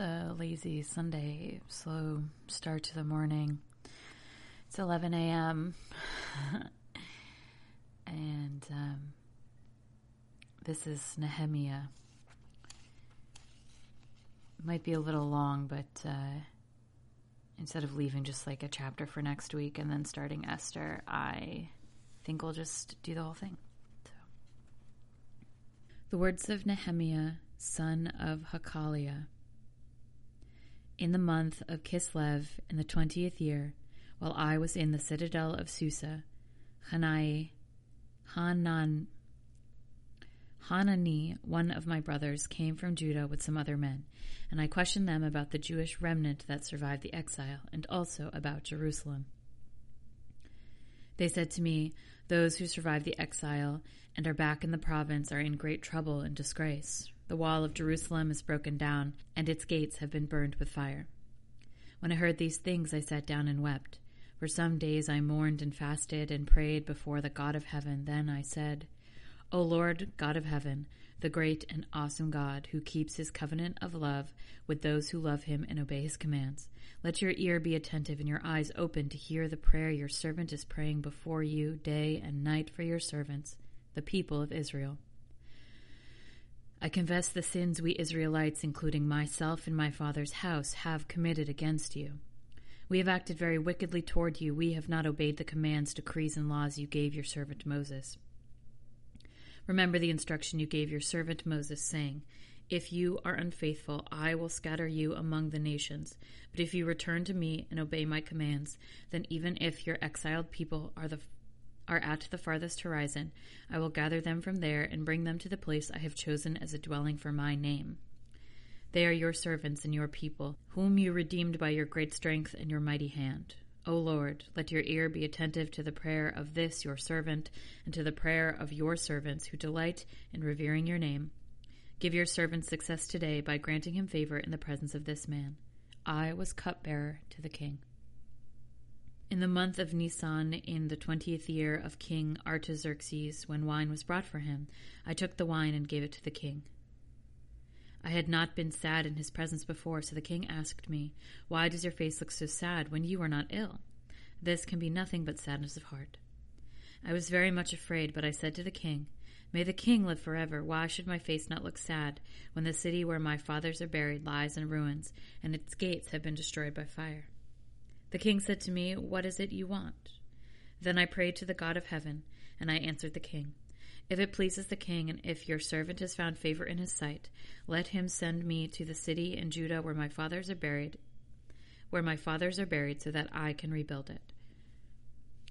a lazy Sunday, slow start to the morning. It's 11 a.m. and um, this is Nehemiah. Might be a little long, but uh, instead of leaving just like a chapter for next week and then starting Esther, I think we'll just do the whole thing. So. The words of Nehemiah, son of Hakaliah. In the month of Kislev, in the twentieth year, while I was in the citadel of Susa, Hanai, Hanan, Hanani, one of my brothers, came from Judah with some other men, and I questioned them about the Jewish remnant that survived the exile, and also about Jerusalem. They said to me, Those who survived the exile and are back in the province are in great trouble and disgrace. The wall of Jerusalem is broken down, and its gates have been burned with fire. When I heard these things, I sat down and wept. For some days I mourned and fasted and prayed before the God of heaven. Then I said, O Lord, God of heaven, the great and awesome God, who keeps his covenant of love with those who love him and obey his commands, let your ear be attentive and your eyes open to hear the prayer your servant is praying before you day and night for your servants, the people of Israel. I confess the sins we Israelites, including myself and my father's house, have committed against you. We have acted very wickedly toward you. We have not obeyed the commands, decrees, and laws you gave your servant Moses. Remember the instruction you gave your servant Moses, saying, If you are unfaithful, I will scatter you among the nations. But if you return to me and obey my commands, then even if your exiled people are the are at the farthest horizon, I will gather them from there and bring them to the place I have chosen as a dwelling for my name. They are your servants and your people, whom you redeemed by your great strength and your mighty hand. O Lord, let your ear be attentive to the prayer of this your servant, and to the prayer of your servants who delight in revering your name. Give your servant success today by granting him favor in the presence of this man. I was cupbearer to the king. In the month of Nisan, in the twentieth year of King Artaxerxes, when wine was brought for him, I took the wine and gave it to the king. I had not been sad in his presence before, so the king asked me, Why does your face look so sad when you are not ill? This can be nothing but sadness of heart. I was very much afraid, but I said to the king, May the king live forever. Why should my face not look sad when the city where my fathers are buried lies in ruins, and its gates have been destroyed by fire? The king said to me, What is it you want? Then I prayed to the God of heaven, and I answered the king, If it pleases the king, and if your servant has found favor in his sight, let him send me to the city in Judah where my fathers are buried, where my fathers are buried, so that I can rebuild it.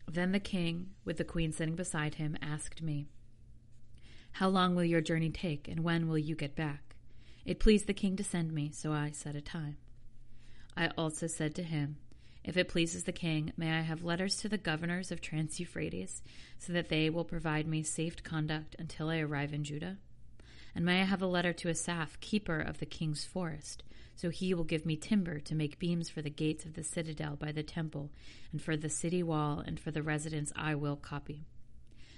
Then the king, with the queen sitting beside him, asked me, How long will your journey take, and when will you get back? It pleased the king to send me, so I set a time. I also said to him, if it pleases the king, may I have letters to the governors of Trans Euphrates, so that they will provide me safe conduct until I arrive in Judah? And may I have a letter to Asaph, keeper of the king's forest, so he will give me timber to make beams for the gates of the citadel by the temple, and for the city wall, and for the residence I will copy.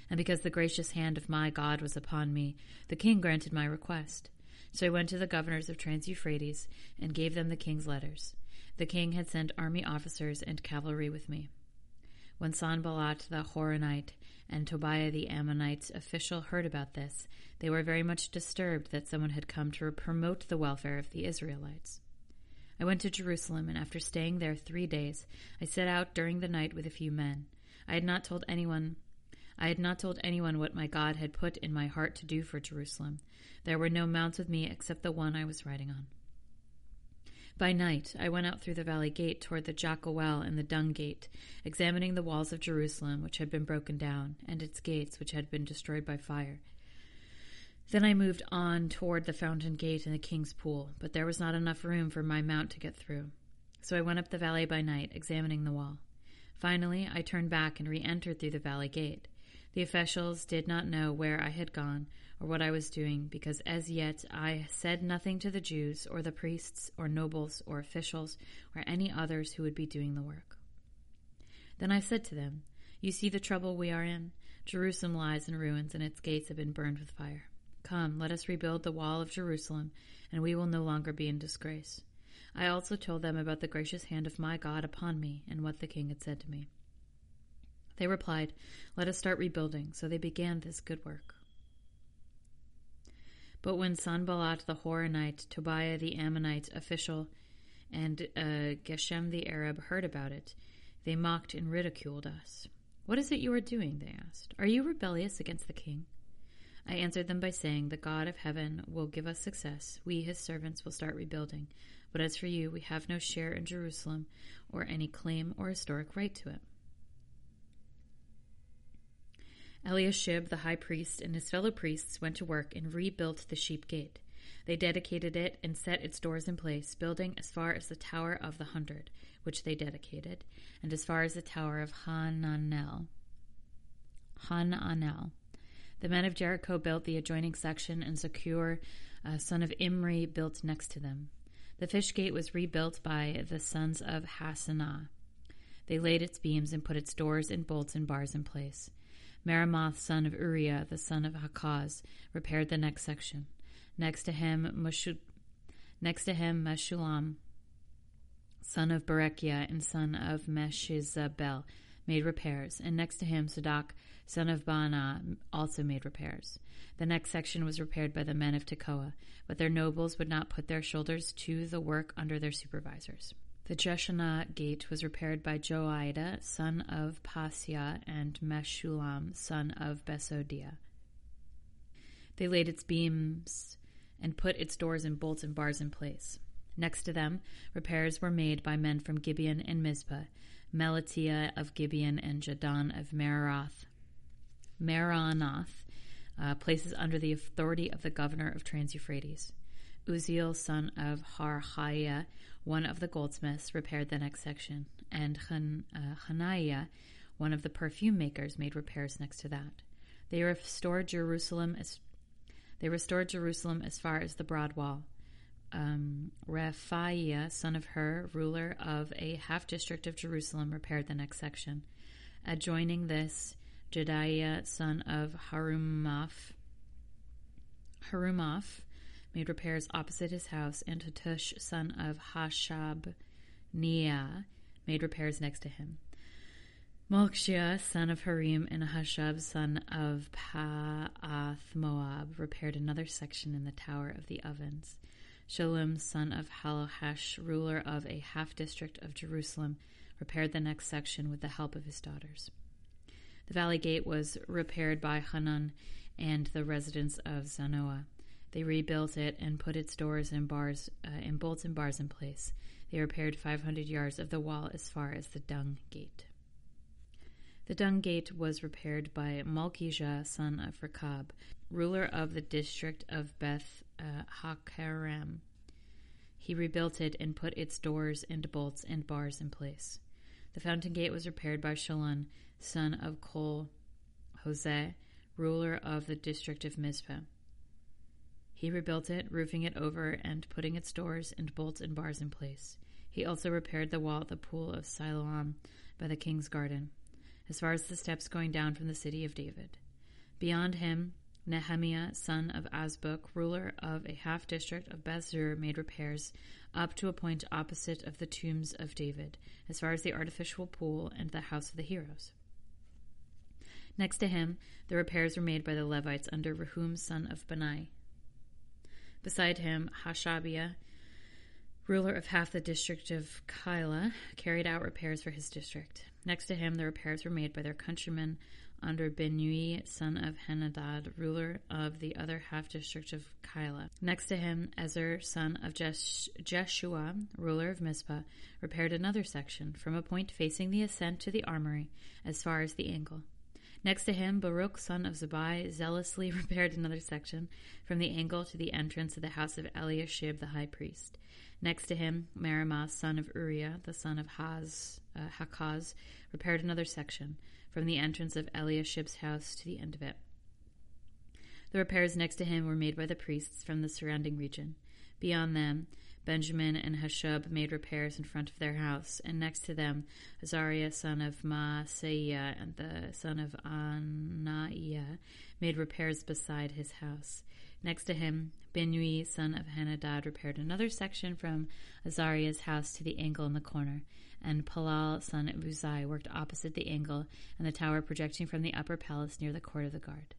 And because the gracious hand of my God was upon me, the king granted my request. So I went to the governors of Trans Euphrates and gave them the king's letters. The king had sent army officers and cavalry with me. When Sanballat the Horonite and Tobiah the Ammonite's official heard about this, they were very much disturbed that someone had come to promote the welfare of the Israelites. I went to Jerusalem, and after staying there three days, I set out during the night with a few men. I had not told anyone I had not told anyone what my God had put in my heart to do for Jerusalem. There were no mounts with me except the one I was riding on. By night, I went out through the valley gate toward the jackal well and the dung gate, examining the walls of Jerusalem, which had been broken down, and its gates, which had been destroyed by fire. Then I moved on toward the fountain gate and the king's pool, but there was not enough room for my mount to get through. So I went up the valley by night, examining the wall. Finally, I turned back and re entered through the valley gate. The officials did not know where I had gone or what I was doing, because as yet I said nothing to the Jews, or the priests, or nobles, or officials, or any others who would be doing the work. Then I said to them, You see the trouble we are in? Jerusalem lies in ruins, and its gates have been burned with fire. Come, let us rebuild the wall of Jerusalem, and we will no longer be in disgrace. I also told them about the gracious hand of my God upon me and what the king had said to me. They replied, Let us start rebuilding. So they began this good work. But when Sanballat the Horonite, Tobiah the Ammonite official, and uh, Geshem the Arab heard about it, they mocked and ridiculed us. What is it you are doing? They asked. Are you rebellious against the king? I answered them by saying, The God of heaven will give us success. We, his servants, will start rebuilding. But as for you, we have no share in Jerusalem or any claim or historic right to it. Eliashib, the high priest, and his fellow priests went to work and rebuilt the sheep gate. They dedicated it and set its doors in place, building as far as the Tower of the Hundred, which they dedicated, and as far as the Tower of Hananel. Hananel. The men of Jericho built the adjoining section, and Zakur, uh, son of Imri, built next to them. The fish gate was rebuilt by the sons of Hassenaah. They laid its beams and put its doors and bolts and bars in place. Meremoth, son of Uriah, the son of Hakaz, repaired the next section. Next to him, Meshu- next to him, Meshullam, son of Berechiah and son of Meshizabel, made repairs, and next to him, Sadak, son of Baana, also made repairs. The next section was repaired by the men of Tekoa, but their nobles would not put their shoulders to the work under their supervisors. The Jeshanah gate was repaired by Joiada, son of Paseah, and Meshullam, son of Besodiah. They laid its beams and put its doors and bolts and bars in place. Next to them, repairs were made by men from Gibeon and Mizpah, Melatiah of Gibeon and Jadon of Meroth, Meronoth, uh, places under the authority of the governor of Trans Euphrates. Uzziel, son of Harhaiah, one of the goldsmiths, repaired the next section, and Han, uh, Hananiah, one of the perfume makers, made repairs next to that. They restored Jerusalem as they restored Jerusalem as far as the broad wall. Um, Rephaiah, son of Hur, ruler of a half district of Jerusalem, repaired the next section. Adjoining this, Jedaiah, son of Harumaph, Harumaph, made repairs opposite his house, and Hattush, son of Hashab Hashabniah, made repairs next to him. Malchshia, son of Harim, and Hashab, son of Paath Moab, repaired another section in the Tower of the Ovens. Shalom, son of Halohesh, ruler of a half district of Jerusalem, repaired the next section with the help of his daughters. The valley gate was repaired by Hanan and the residents of Zanoah. They rebuilt it and put its doors and bars uh, and bolts and bars in place. They repaired 500 yards of the wall as far as the dung gate. The dung gate was repaired by Malchijah, son of Rechab, ruler of the district of Beth uh, Hakerem. He rebuilt it and put its doors and bolts and bars in place. The fountain gate was repaired by Shalon, son of Kol Hoseh, ruler of the district of Mizpah. He rebuilt it, roofing it over and putting its doors and bolts and bars in place. He also repaired the wall at the pool of Siloam by the king's garden, as far as the steps going down from the city of David. Beyond him, Nehemiah, son of Azbuk, ruler of a half district of Bethzur, made repairs up to a point opposite of the tombs of David, as far as the artificial pool and the house of the heroes. Next to him, the repairs were made by the Levites under Rehum, son of Benai. Beside him, Hashabiah, ruler of half the district of Keilah, carried out repairs for his district. Next to him, the repairs were made by their countrymen under Benui, son of Henadad, ruler of the other half district of Keilah. Next to him, Ezer, son of Jesh- Jeshua, ruler of Mizpah, repaired another section from a point facing the ascent to the armory as far as the angle. Next to him, Baruch, son of Zabai, zealously repaired another section from the angle to the entrance of the house of Eliashib the high priest. Next to him, Meremoth, son of Uriah, the son of Haz, uh, Hakaz, repaired another section from the entrance of Eliashib's house to the end of it. The repairs next to him were made by the priests from the surrounding region. Beyond them, Benjamin and Hashub made repairs in front of their house, and next to them, Azariah, son of Maaseiah, and the son of Anaiah, made repairs beside his house. Next to him, Binui, son of Hanadad repaired another section from Azariah's house to the angle in the corner, and Palal, son of Uzai, worked opposite the angle and the tower projecting from the upper palace near the court of the guard.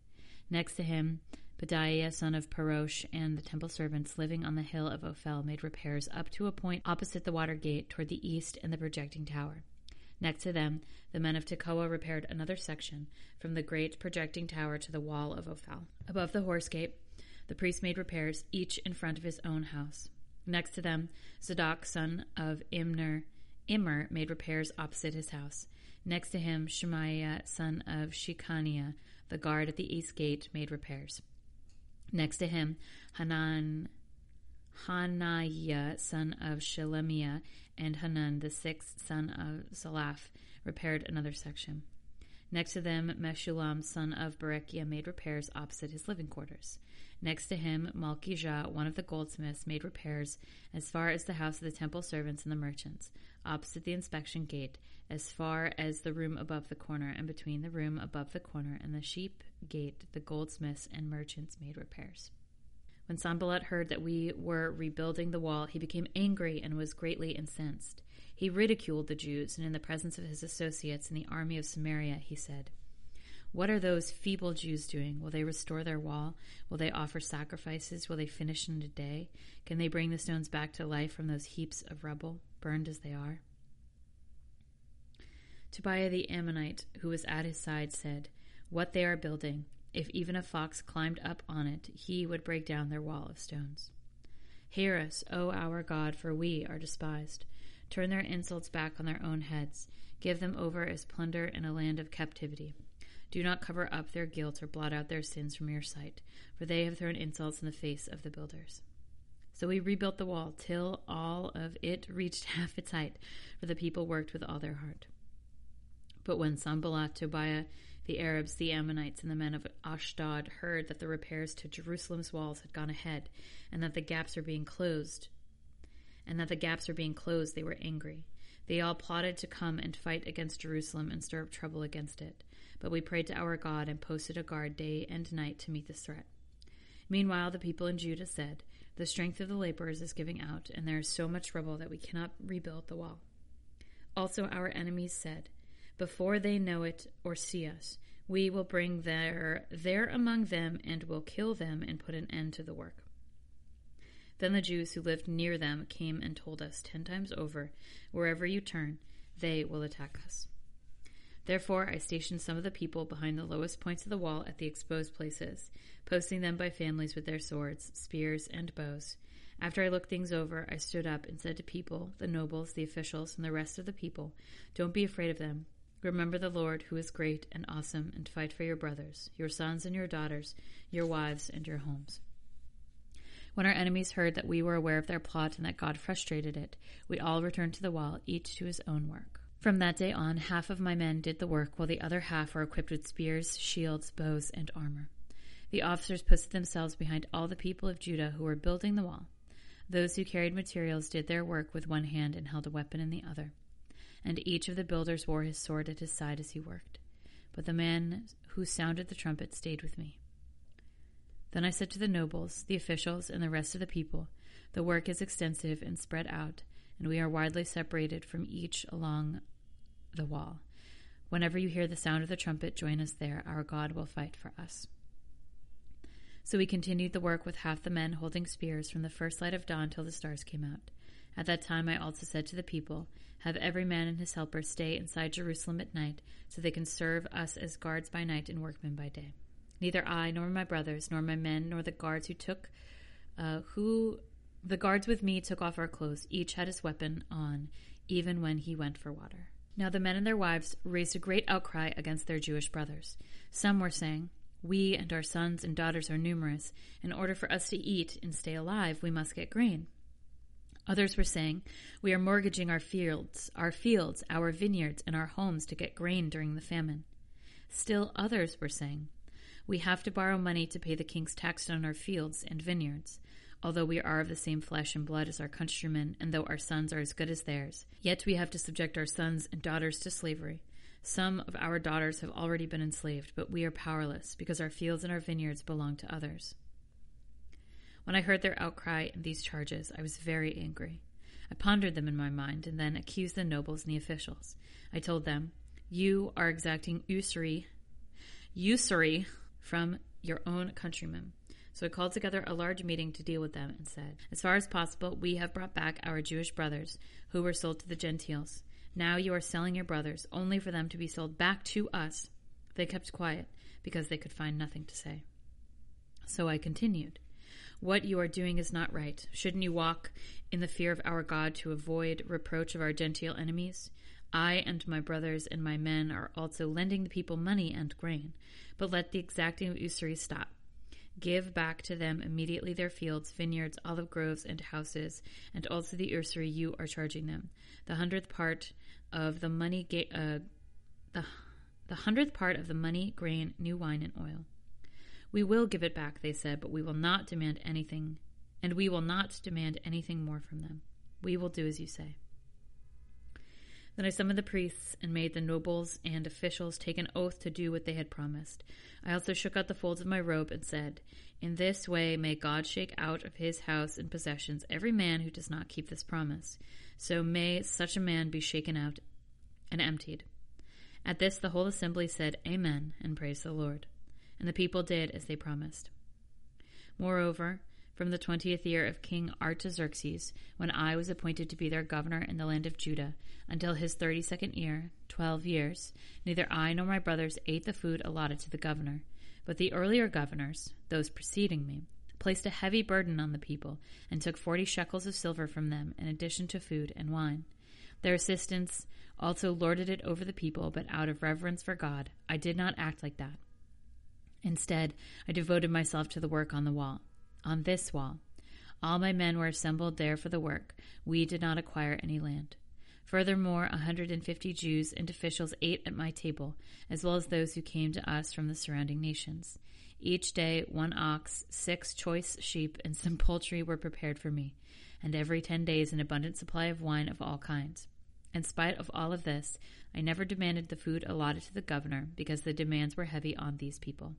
Next to him, Pedaiah, son of Parosh, and the temple servants living on the hill of Ophel made repairs up to a point opposite the water gate toward the east and the projecting tower. Next to them, the men of Tekoa repaired another section from the great projecting tower to the wall of Ophel. Above the horse gate, the priest made repairs, each in front of his own house. Next to them, Zadok, son of Imner, Immer, made repairs opposite his house. Next to him, Shemaiah, son of Shechaniah, the guard at the east gate, made repairs. Next to him, Hanan, Hananiah, son of Shelemiah, and Hanan, the sixth son of Salaph, repaired another section. Next to them, Meshullam, son of Berechiah, made repairs opposite his living quarters. Next to him, Malkijah, one of the goldsmiths, made repairs as far as the house of the temple servants and the merchants, opposite the inspection gate, as far as the room above the corner, and between the room above the corner and the sheep gate, the goldsmiths and merchants made repairs. When Sanballat heard that we were rebuilding the wall, he became angry and was greatly incensed. He ridiculed the Jews, and in the presence of his associates in the army of Samaria, he said, what are those feeble Jews doing? Will they restore their wall? Will they offer sacrifices? Will they finish in a day? Can they bring the stones back to life from those heaps of rubble, burned as they are? Tobiah the Ammonite, who was at his side, said, What they are building, if even a fox climbed up on it, he would break down their wall of stones. Hear us, O our God, for we are despised. Turn their insults back on their own heads. Give them over as plunder in a land of captivity. Do not cover up their guilt or blot out their sins from your sight, for they have thrown insults in the face of the builders. So we rebuilt the wall till all of it reached half its height, for the people worked with all their heart. But when Sanballat, Tobiah, the Arabs, the Ammonites, and the men of Ashdod heard that the repairs to Jerusalem's walls had gone ahead, and that the gaps were being closed, and that the gaps were being closed, they were angry. They all plotted to come and fight against Jerusalem and stir up trouble against it but we prayed to our God and posted a guard day and night to meet this threat. Meanwhile, the people in Judah said, The strength of the laborers is giving out, and there is so much rubble that we cannot rebuild the wall. Also, our enemies said, Before they know it or see us, we will bring there, there among them and will kill them and put an end to the work. Then the Jews who lived near them came and told us ten times over, Wherever you turn, they will attack us. Therefore, I stationed some of the people behind the lowest points of the wall at the exposed places, posting them by families with their swords, spears, and bows. After I looked things over, I stood up and said to people, the nobles, the officials, and the rest of the people, Don't be afraid of them. Remember the Lord, who is great and awesome, and fight for your brothers, your sons and your daughters, your wives and your homes. When our enemies heard that we were aware of their plot and that God frustrated it, we all returned to the wall, each to his own work. From that day on, half of my men did the work, while the other half were equipped with spears, shields, bows, and armor. The officers posted themselves behind all the people of Judah who were building the wall. Those who carried materials did their work with one hand and held a weapon in the other. And each of the builders wore his sword at his side as he worked. But the man who sounded the trumpet stayed with me. Then I said to the nobles, the officials, and the rest of the people, The work is extensive and spread out, and we are widely separated from each along the wall. Whenever you hear the sound of the trumpet, join us there. Our God will fight for us. So we continued the work with half the men holding spears from the first light of dawn till the stars came out. At that time I also said to the people, Have every man and his helper stay inside Jerusalem at night, so they can serve us as guards by night and workmen by day. Neither I, nor my brothers, nor my men, nor the guards who took, uh, who the guards with me took off our clothes. Each had his weapon on, even when he went for water. Now the men and their wives raised a great outcry against their Jewish brothers. Some were saying, We and our sons and daughters are numerous. In order for us to eat and stay alive, we must get grain. Others were saying, We are mortgaging our fields, our fields, our vineyards, and our homes to get grain during the famine. Still others were saying, We have to borrow money to pay the king's tax on our fields and vineyards. Although we are of the same flesh and blood as our countrymen, and though our sons are as good as theirs, yet we have to subject our sons and daughters to slavery. Some of our daughters have already been enslaved, but we are powerless, because our fields and our vineyards belong to others. When I heard their outcry and these charges, I was very angry. I pondered them in my mind and then accused the nobles and the officials. I told them, You are exacting usury, usury from your own countrymen. So I called together a large meeting to deal with them and said, As far as possible, we have brought back our Jewish brothers who were sold to the Gentiles. Now you are selling your brothers only for them to be sold back to us. They kept quiet because they could find nothing to say. So I continued. What you are doing is not right. Shouldn't you walk in the fear of our God to avoid reproach of our Gentile enemies? I and my brothers and my men are also lending the people money and grain, but let the exacting of usury stop. Give back to them immediately their fields, vineyards, olive groves, and houses, and also the usury you are charging them. The hundredth part of the money, ga- uh, the the hundredth part of the money, grain, new wine, and oil. We will give it back, they said, but we will not demand anything, and we will not demand anything more from them. We will do as you say. Then I summoned the priests and made the nobles and officials take an oath to do what they had promised. I also shook out the folds of my robe and said, In this way may God shake out of his house and possessions every man who does not keep this promise. So may such a man be shaken out and emptied. At this the whole assembly said, Amen, and praised the Lord. And the people did as they promised. Moreover, from the twentieth year of King Artaxerxes, when I was appointed to be their governor in the land of Judah, until his thirty second year, twelve years, neither I nor my brothers ate the food allotted to the governor. But the earlier governors, those preceding me, placed a heavy burden on the people, and took forty shekels of silver from them, in addition to food and wine. Their assistants also lorded it over the people, but out of reverence for God, I did not act like that. Instead, I devoted myself to the work on the wall. On this wall. All my men were assembled there for the work. We did not acquire any land. Furthermore, a 150 Jews and officials ate at my table, as well as those who came to us from the surrounding nations. Each day, one ox, six choice sheep, and some poultry were prepared for me, and every ten days, an abundant supply of wine of all kinds. In spite of all of this, I never demanded the food allotted to the governor, because the demands were heavy on these people.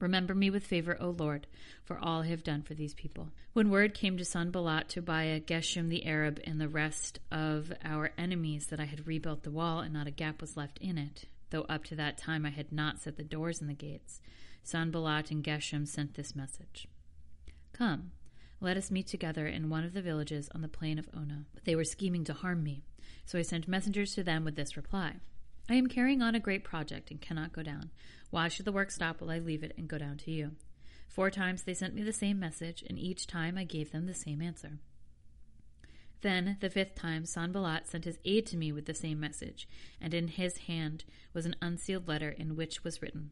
Remember me with favor, O Lord, for all I have done for these people. When word came to Sanballat, Tobiah, Geshem the Arab, and the rest of our enemies that I had rebuilt the wall and not a gap was left in it, though up to that time I had not set the doors and the gates, Sanballat and Geshem sent this message Come, let us meet together in one of the villages on the plain of Ono. But they were scheming to harm me, so I sent messengers to them with this reply I am carrying on a great project and cannot go down. Why should the work stop while I leave it and go down to you? Four times they sent me the same message, and each time I gave them the same answer. Then, the fifth time, Sanballat sent his aide to me with the same message, and in his hand was an unsealed letter in which was written,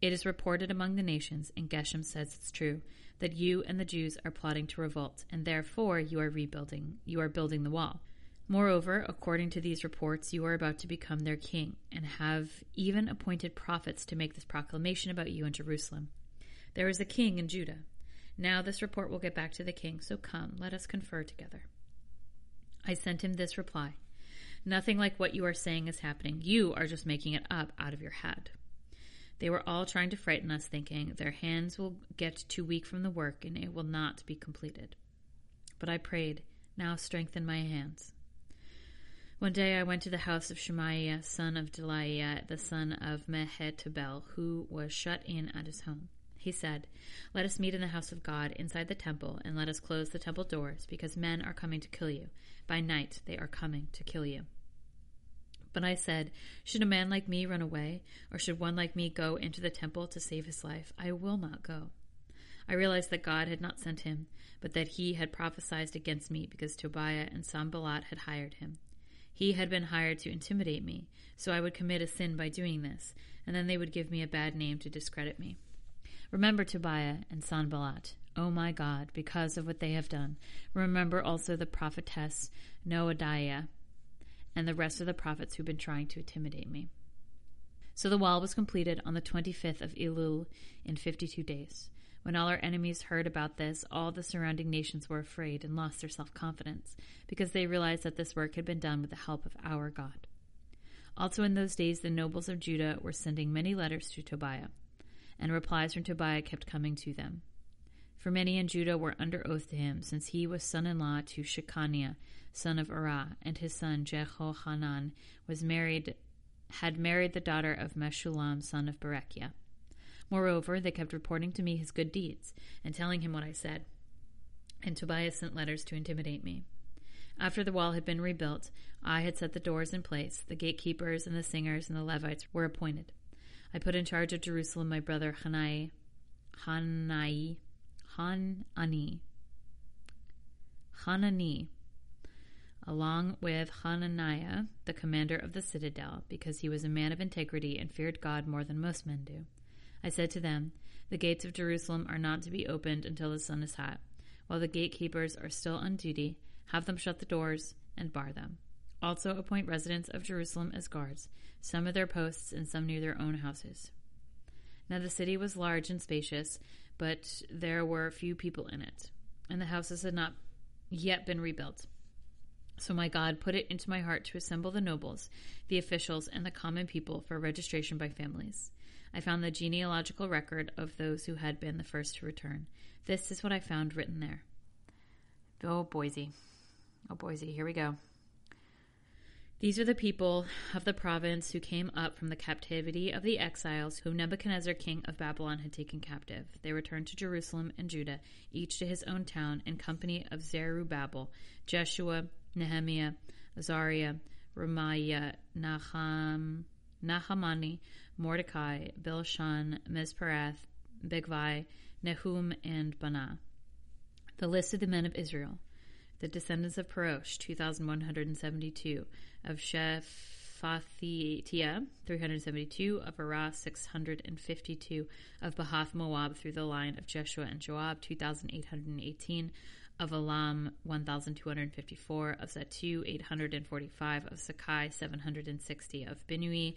It is reported among the nations, and Geshem says it's true, that you and the Jews are plotting to revolt, and therefore you are rebuilding, you are building the wall. Moreover, according to these reports, you are about to become their king, and have even appointed prophets to make this proclamation about you in Jerusalem. There is a king in Judah. Now this report will get back to the king, so come, let us confer together. I sent him this reply Nothing like what you are saying is happening. You are just making it up out of your head. They were all trying to frighten us, thinking their hands will get too weak from the work and it will not be completed. But I prayed, Now strengthen my hands. One day I went to the house of Shemaiah, son of Delaiah, the son of Mehetabel, who was shut in at his home. He said, Let us meet in the house of God inside the temple, and let us close the temple doors, because men are coming to kill you. By night they are coming to kill you. But I said, Should a man like me run away, or should one like me go into the temple to save his life? I will not go. I realized that God had not sent him, but that he had prophesied against me because Tobiah and Sanballat had hired him. He had been hired to intimidate me, so I would commit a sin by doing this, and then they would give me a bad name to discredit me. Remember Tobiah and Sanballat, O oh my God, because of what they have done. Remember also the prophetess Noadiah and the rest of the prophets who've been trying to intimidate me. So the wall was completed on the 25th of Elul in 52 days. When all our enemies heard about this, all the surrounding nations were afraid and lost their self confidence, because they realized that this work had been done with the help of our God. Also, in those days, the nobles of Judah were sending many letters to Tobiah, and replies from Tobiah kept coming to them. For many in Judah were under oath to him, since he was son in law to Shechaniah, son of Arah, and his son Jehohanan was married had married the daughter of Meshullam, son of Berechiah. Moreover, they kept reporting to me his good deeds, and telling him what I said. And Tobias sent letters to intimidate me. After the wall had been rebuilt, I had set the doors in place, the gatekeepers and the singers and the Levites were appointed. I put in charge of Jerusalem my brother Hanai, Hanai, Hanani, Hanani, along with Hananiah, the commander of the citadel, because he was a man of integrity and feared God more than most men do. I said to them, The gates of Jerusalem are not to be opened until the sun is hot. While the gatekeepers are still on duty, have them shut the doors and bar them. Also appoint residents of Jerusalem as guards, some at their posts and some near their own houses. Now the city was large and spacious, but there were few people in it, and the houses had not yet been rebuilt. So my God put it into my heart to assemble the nobles, the officials, and the common people for registration by families. I found the genealogical record of those who had been the first to return. This is what I found written there. Oh, Boise. Oh, Boise, here we go. These are the people of the province who came up from the captivity of the exiles whom Nebuchadnezzar, king of Babylon, had taken captive. They returned to Jerusalem and Judah, each to his own town, in company of Zerubbabel, Jeshua, Nehemiah, Azariah, Ramiah, Nahum, Nahamani, Mordecai, Bilshan, Mizperath, Bigvai, Nehum, and Banah. The list of the men of Israel. The descendants of Parosh, 2,172. Of Shephatiah, 372. Of Arah, 652. Of Bahath Moab through the line of Jeshua and Joab, 2,818 of Elam 1254, of Zattu 845, of Sakai 760, of Binui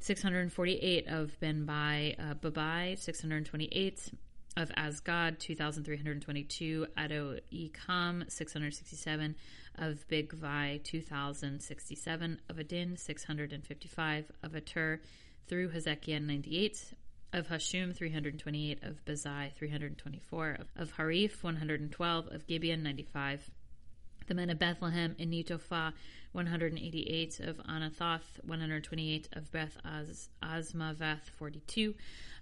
648, of Benbai uh, Babai 628, of Asgad 2322, Ado Ikam 667, of Bigvai 2067, of Adin 655, of Atur through Hezekiah 98, of Hashum 328, of Bazai 324, of Harif 112, of Gibeon 95, the men of Bethlehem in Netophah 188, of Anathoth 128, of Beth Az- Azmaveth 42,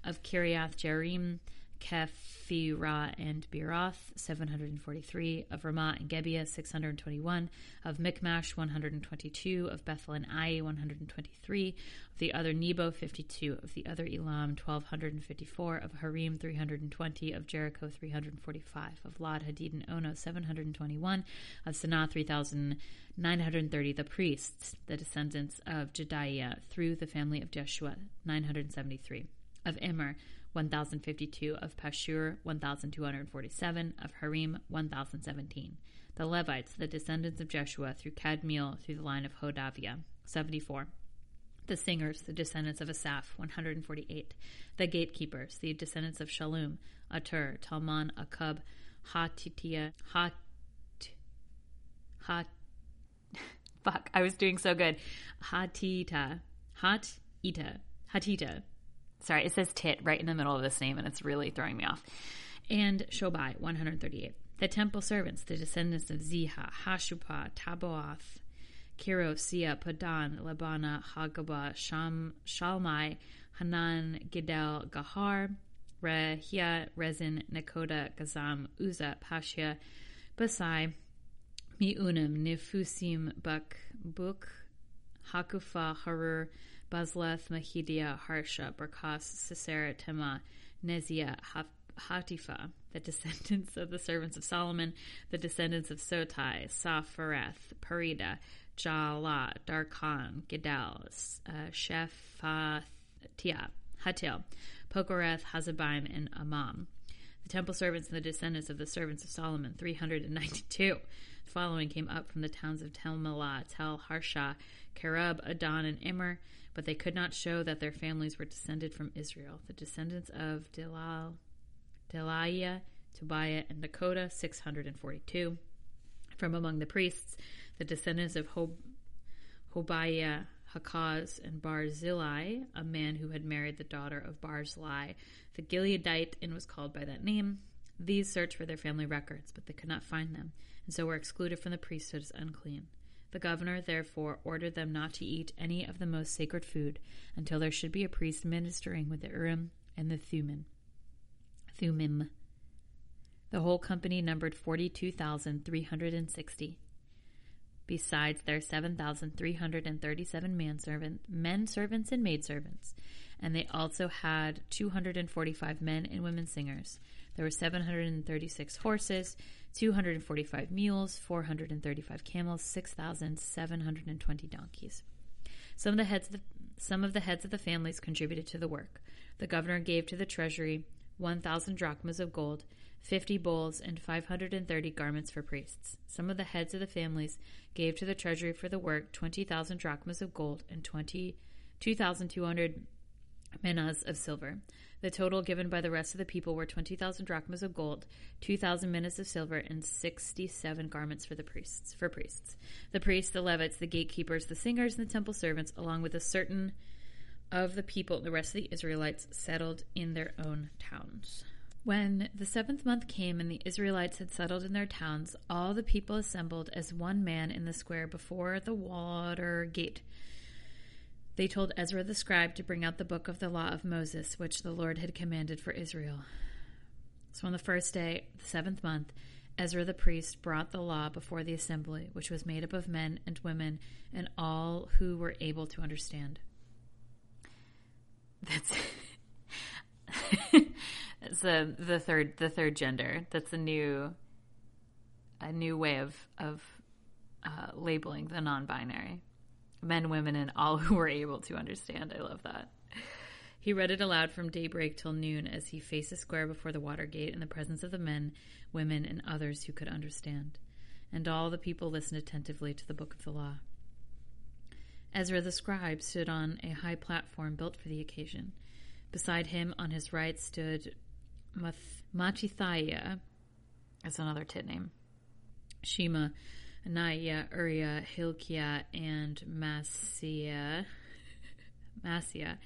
of Kiriath Jearim Kephirah and Beeroth, 743, of Ramah and Gebiah, 621, of Michmash, 122, of Bethel and Ai, 123, of the other Nebo, 52, of the other Elam, 1254, of Harim, 320, of Jericho, 345, of Lod, Hadid, and Ono, 721, of Senaah, 3,930, the priests, the descendants of Jedaiah, through the family of Jeshua, 973, of Immer, 1052, of Pashur 1247, of Harim 1017. The Levites, the descendants of Jeshua, through Kadmiel, through the line of Hodaviah 74. The singers, the descendants of Asaph, 148. The gatekeepers, the descendants of Shalom, Atur, Talman, Akub, Hatitia, Hat, Hat, fuck, I was doing so good. Hatita, Hatita, Hatita, Sorry, it says tit right in the middle of this name, and it's really throwing me off. And Shobai, 138. The temple servants, the descendants of Ziha, Hashupah, Taboath, Kiro, Sia, Padan, Labana, Hagabah, Sham, Shalmai, Hanan, Gidel, Gahar, Rehia, Rezin, Nakoda, Gazam, Uza, Pashia, Basai, Miunim, Nifusim, Buk, Buk, Hakufa, Harur, Bazleth, Mahidia, Harsha, Barkas, Sisera, Tema, Nezia, Hatifa, the descendants of the servants of Solomon, the descendants of Sotai, Saphareth, Parida, Jala, Darkhan, Gedal, uh, Shephatia, Hatil, Pokereth, Hazabaim, and Amam. The temple servants and the descendants of the servants of Solomon, 392. The following came up from the towns of Tel Melah, Tel Harsha, Kerub, Adon, and Immer, but they could not show that their families were descended from Israel. The descendants of Delal, Delaiah, Tobiah, and Nekoda, 642. From among the priests, the descendants of Hob- Hobiah, Hakaz, and Barzillai, a man who had married the daughter of Barzillai, the Gileadite, and was called by that name. These searched for their family records, but they could not find them, and so were excluded from the priesthood as unclean. The governor, therefore, ordered them not to eat any of the most sacred food until there should be a priest ministering with the Urim and the Thummim. The whole company numbered 42,360. Besides their 7,337 manservant, men servants and maidservants, and they also had 245 men and women singers. There were 736 horses, 245 mules, 435 camels, 6,720 donkeys. Some of the heads of the, some of the heads of the families contributed to the work. The governor gave to the treasury 1,000 drachmas of gold, 50 bowls, and 530 garments for priests. Some of the heads of the families gave to the treasury for the work 20,000 drachmas of gold and 20, 2,200 minas of silver. The total given by the rest of the people were 20,000 drachmas of gold, 2,000 minas of silver, and 67 garments for the priests. For priests, the priests, the Levites, the gatekeepers, the singers, and the temple servants, along with a certain of the people, the rest of the Israelites, settled in their own towns. When the seventh month came and the Israelites had settled in their towns, all the people assembled as one man in the square before the water gate. They told Ezra the scribe to bring out the book of the law of Moses, which the Lord had commanded for Israel. So on the first day, the seventh month, Ezra the priest brought the law before the assembly, which was made up of men and women and all who were able to understand. That's that's the the third the third gender. That's a new a new way of of uh, labeling the non-binary men, women, and all who were able to understand. I love that. He read it aloud from daybreak till noon as he faced the square before the water gate in the presence of the men, women, and others who could understand. And all the people listened attentively to the book of the law. Ezra the scribe stood on a high platform built for the occasion. Beside him, on his right, stood Mattithiah. That's another tit name. Shema, Anaiah, Uriah, Hilkiah, and Maaseiah. Maaseiah.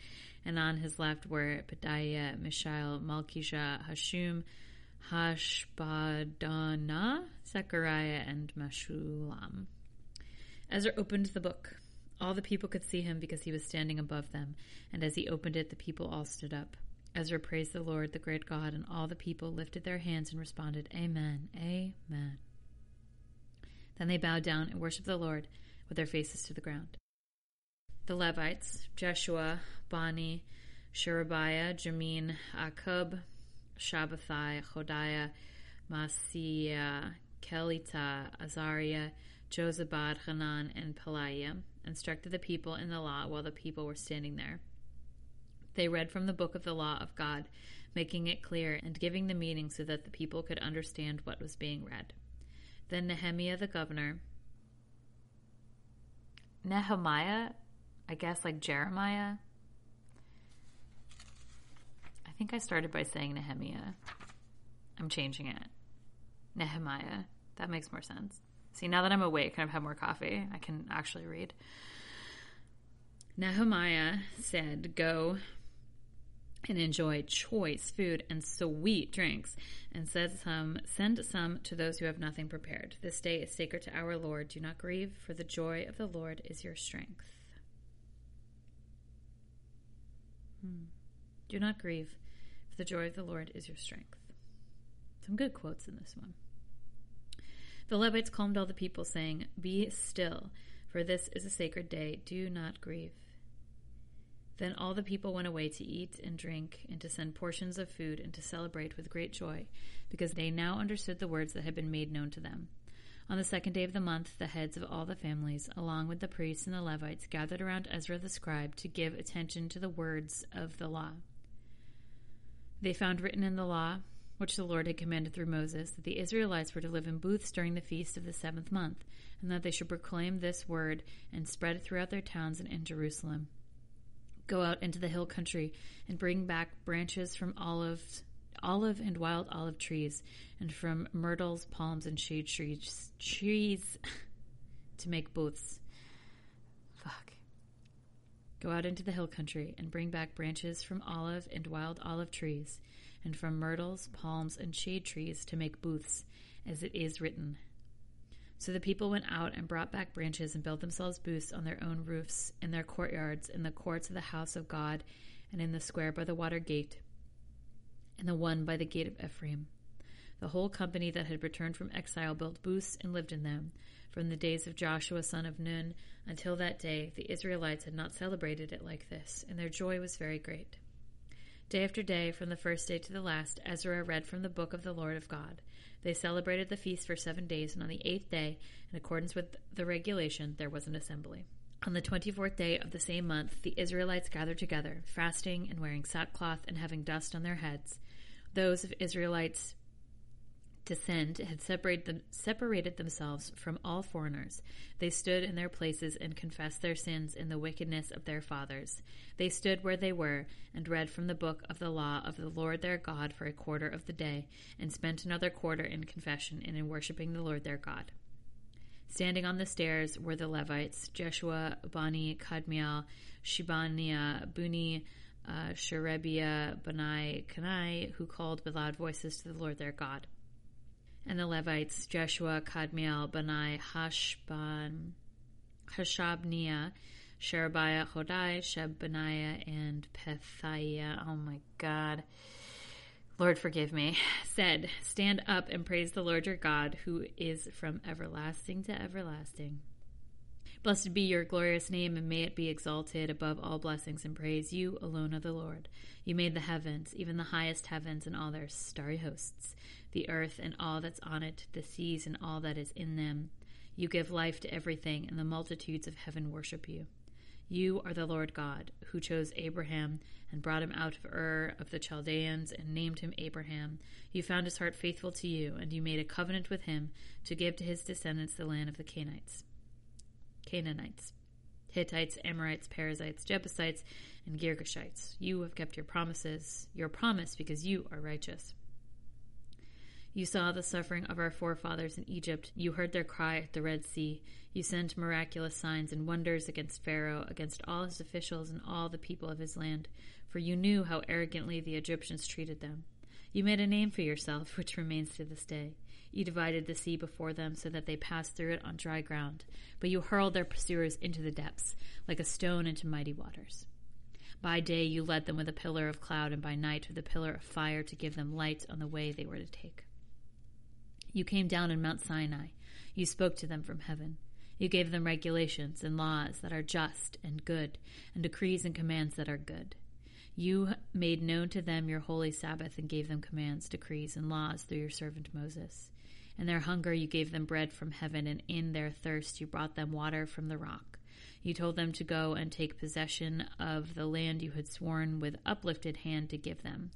And on his left were Pedaiah, Mishael, Malchijah, Hashum, Hashbaddanah, Zechariah, and Meshullam. Ezra opened the book. All the people could see him because he was standing above them, and as he opened it, the people all stood up. Ezra praised the Lord, the great God, and all the people lifted their hands and responded, Amen, Amen. Then they bowed down and worshiped the Lord with their faces to the ground. The Levites, Jeshua, Bani, Sherebiah, Jamin, Akub, Shabbathai, Hodiah, Maaseiah, Kelita, Azariah, Jozabad, Hanan, and Pelaiah, instructed the people in the law while the people were standing there. They read from the book of the law of God, making it clear and giving the meaning so that the people could understand what was being read. Then Nehemiah the governor, Nehemiah, I guess like Jeremiah. I think I started by saying Nehemiah. I'm changing it. Nehemiah. That makes more sense. See, now that I'm awake and I've had more coffee, I can actually read. Nehemiah said, Go and enjoy choice food and sweet drinks, and said some send some to those who have nothing prepared. This day is sacred to our Lord. Do not grieve, for the joy of the Lord is your strength. Hmm. Do not grieve, for the joy of the Lord is your strength. Some good quotes in this one. The Levites calmed all the people, saying, Be still, for this is a sacred day. Do not grieve. Then all the people went away to eat and drink, and to send portions of food, and to celebrate with great joy, because they now understood the words that had been made known to them. On the second day of the month, the heads of all the families, along with the priests and the Levites, gathered around Ezra the scribe to give attention to the words of the law. They found written in the law, which the Lord had commanded through Moses, that the Israelites were to live in booths during the feast of the seventh month, and that they should proclaim this word and spread it throughout their towns and in Jerusalem. Go out into the hill country and bring back branches from olives, olive and wild olive trees, and from myrtles, palms, and shade trees, trees to make booths. Fuck. Go out into the hill country and bring back branches from olive and wild olive trees, and from myrtles, palms, and shade trees to make booths, as it is written. So the people went out and brought back branches and built themselves booths on their own roofs, in their courtyards, in the courts of the house of God, and in the square by the water gate, and the one by the gate of Ephraim. The whole company that had returned from exile built booths and lived in them. From the days of Joshua son of Nun until that day, the Israelites had not celebrated it like this, and their joy was very great. Day after day, from the first day to the last, Ezra read from the book of the Lord of God. They celebrated the feast for seven days, and on the eighth day, in accordance with the regulation, there was an assembly. On the twenty fourth day of the same month, the Israelites gathered together, fasting and wearing sackcloth and having dust on their heads. Those of Israelites descent had separated, them, separated themselves from all foreigners. They stood in their places and confessed their sins in the wickedness of their fathers. They stood where they were and read from the book of the law of the Lord their God for a quarter of the day, and spent another quarter in confession and in worshiping the Lord their God. Standing on the stairs were the Levites, Jeshua, Bani, Kadmiel, Shebaniah, Bunni, uh, Sherebiah, Bani, Kanai, who called with loud voices to the Lord their God and the Levites, Jeshua, Kadmiel, Benai, Hashban, Hashabniah, Sherebiah, Hodai, Shebaniah, and Pethiah. Oh my God. Lord, forgive me, said, Stand up and praise the Lord your God, who is from everlasting to everlasting. Blessed be your glorious name, and may it be exalted above all blessings and praise. You alone are the Lord. You made the heavens, even the highest heavens and all their starry hosts, the earth and all that's on it, the seas and all that is in them. You give life to everything, and the multitudes of heaven worship you. You are the Lord God, who chose Abraham and brought him out of Ur of the Chaldeans and named him Abraham. You found his heart faithful to you, and you made a covenant with him to give to his descendants the land of the Canaanites. Canaanites, Hittites, Amorites, Perizzites, Jebusites, and Girgashites. You have kept your promises, your promise, because you are righteous. You saw the suffering of our forefathers in Egypt. You heard their cry at the Red Sea. You sent miraculous signs and wonders against Pharaoh, against all his officials and all the people of his land, for you knew how arrogantly the Egyptians treated them. You made a name for yourself, which remains to this day. You divided the sea before them so that they passed through it on dry ground, but you hurled their pursuers into the depths, like a stone into mighty waters. By day you led them with a pillar of cloud, and by night with a pillar of fire to give them light on the way they were to take. You came down in Mount Sinai. You spoke to them from heaven. You gave them regulations and laws that are just and good, and decrees and commands that are good. You made known to them your holy Sabbath and gave them commands, decrees, and laws through your servant Moses. In their hunger you gave them bread from heaven, and in their thirst you brought them water from the rock. You told them to go and take possession of the land you had sworn with uplifted hand to give them.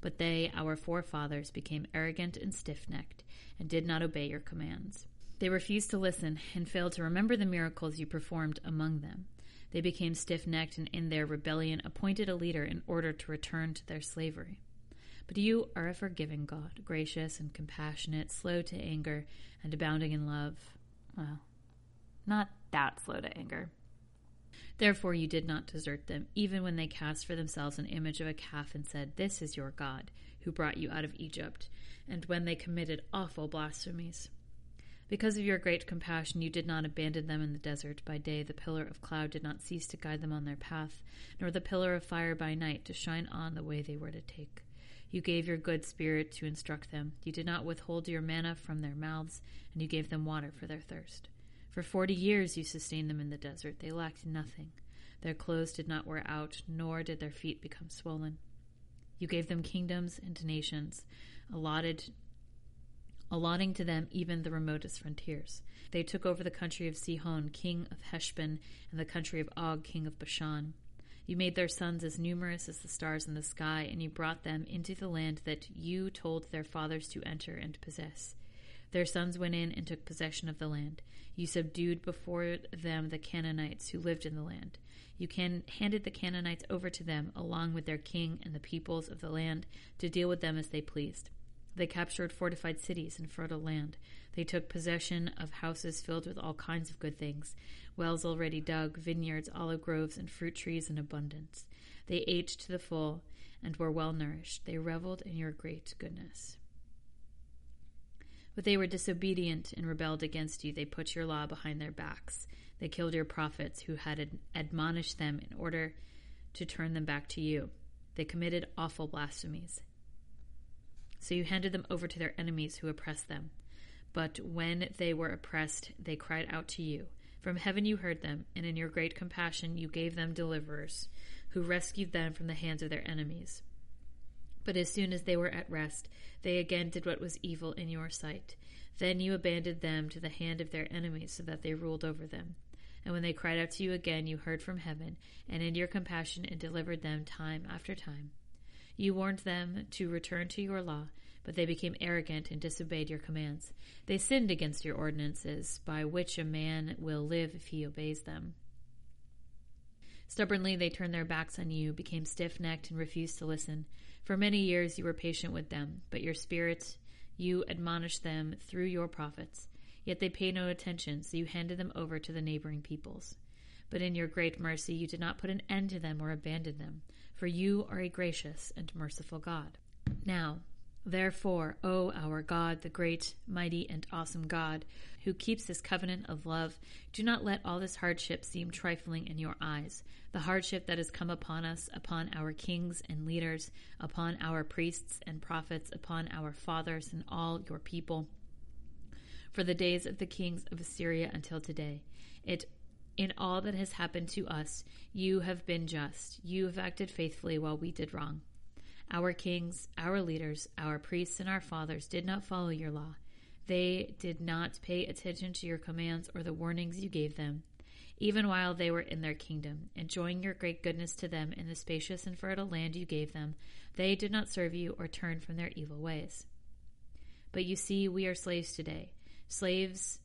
But they, our forefathers, became arrogant and stiff necked, and did not obey your commands. They refused to listen and failed to remember the miracles you performed among them. They became stiff necked and in their rebellion appointed a leader in order to return to their slavery. But you are a forgiving God, gracious and compassionate, slow to anger, and abounding in love. Well, not that slow to anger. Therefore, you did not desert them, even when they cast for themselves an image of a calf and said, This is your God, who brought you out of Egypt, and when they committed awful blasphemies. Because of your great compassion, you did not abandon them in the desert. By day, the pillar of cloud did not cease to guide them on their path, nor the pillar of fire by night to shine on the way they were to take. You gave your good spirit to instruct them. You did not withhold your manna from their mouths, and you gave them water for their thirst. For forty years you sustained them in the desert. They lacked nothing. Their clothes did not wear out, nor did their feet become swollen. You gave them kingdoms and nations, allotted allotting to them even the remotest frontiers. They took over the country of Sihon, king of Heshbon, and the country of Og, king of Bashan. You made their sons as numerous as the stars in the sky, and you brought them into the land that you told their fathers to enter and possess. Their sons went in and took possession of the land. You subdued before them the Canaanites who lived in the land. You can, handed the Canaanites over to them, along with their king and the peoples of the land, to deal with them as they pleased. They captured fortified cities and fertile land. They took possession of houses filled with all kinds of good things, wells already dug, vineyards, olive groves, and fruit trees in abundance. They ate to the full, and were well nourished. They reveled in your great goodness. But they were disobedient and rebelled against you. They put your law behind their backs. They killed your prophets who had admonished them in order to turn them back to you. They committed awful blasphemies. So you handed them over to their enemies who oppressed them. But when they were oppressed, they cried out to you. From heaven you heard them, and in your great compassion you gave them deliverers, who rescued them from the hands of their enemies. But as soon as they were at rest, they again did what was evil in your sight. Then you abandoned them to the hand of their enemies, so that they ruled over them. And when they cried out to you again, you heard from heaven, and in your compassion and delivered them time after time. You warned them to return to your law, but they became arrogant and disobeyed your commands. They sinned against your ordinances, by which a man will live if he obeys them. Stubbornly they turned their backs on you, became stiff necked, and refused to listen. For many years you were patient with them, but your spirit, you admonished them through your prophets. Yet they paid no attention, so you handed them over to the neighboring peoples. But in your great mercy you did not put an end to them or abandon them, for you are a gracious and merciful God. Now, Therefore, O our God, the great, mighty, and awesome God, who keeps this covenant of love, do not let all this hardship seem trifling in your eyes. The hardship that has come upon us, upon our kings and leaders, upon our priests and prophets, upon our fathers and all your people, for the days of the kings of Assyria until today. It in all that has happened to us, you have been just. You have acted faithfully while we did wrong. Our kings, our leaders, our priests, and our fathers did not follow your law. They did not pay attention to your commands or the warnings you gave them, even while they were in their kingdom, enjoying your great goodness to them in the spacious and fertile land you gave them. They did not serve you or turn from their evil ways. But you see, we are slaves today, slaves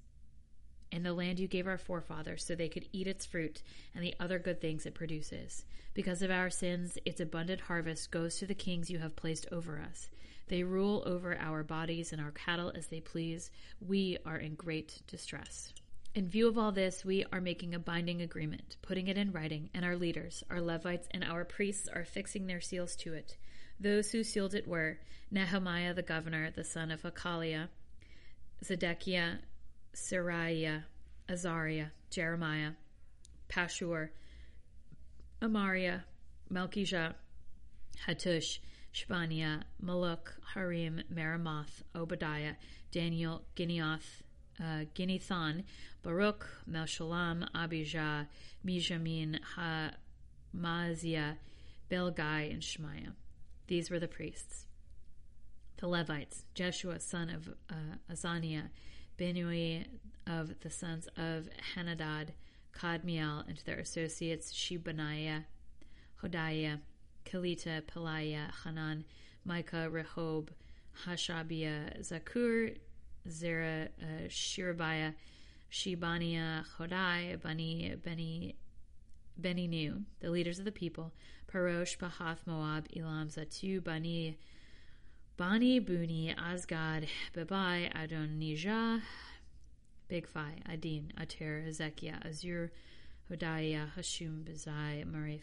in the land you gave our forefathers so they could eat its fruit and the other good things it produces. Because of our sins, its abundant harvest goes to the kings you have placed over us. They rule over our bodies and our cattle as they please. We are in great distress. In view of all this, we are making a binding agreement, putting it in writing, and our leaders, our Levites, and our priests are fixing their seals to it. Those who sealed it were Nehemiah the governor, the son of Hachaliah, Zedekiah, Seraiah, Azariah, Jeremiah, Pashur, Amariah, Malchijah, Hattush, Shebaniah, Malluk, Harim, Meremoth, Obadiah, Daniel, Gineoth, uh, Baruch, Meshullam, Abijah, Mijamin, Maaziah, Belgai, and Shemaiah. These were the priests. The Levites, Jeshua, son of uh, Azaniah, Benui of the sons of Hanadad, Kadmiel, and their associates Shebaniah, Hodiah, Kelita, Peliah, Hanan, Micah, Rehob, Hashabiah, Zakkur, Zerah, uh, Shebaniah, Hodai, Bani, Beni, Beninu, the leaders of the people, Parosh, Pahath, Moab, Elam, Zattu, Bani, Bani, Bunni, Azgad, Bebai, Adonijah, Bigfi, Adin, Ater, Hezekiah, Azzur, Hodiah, Hashum, Bezai, Marif,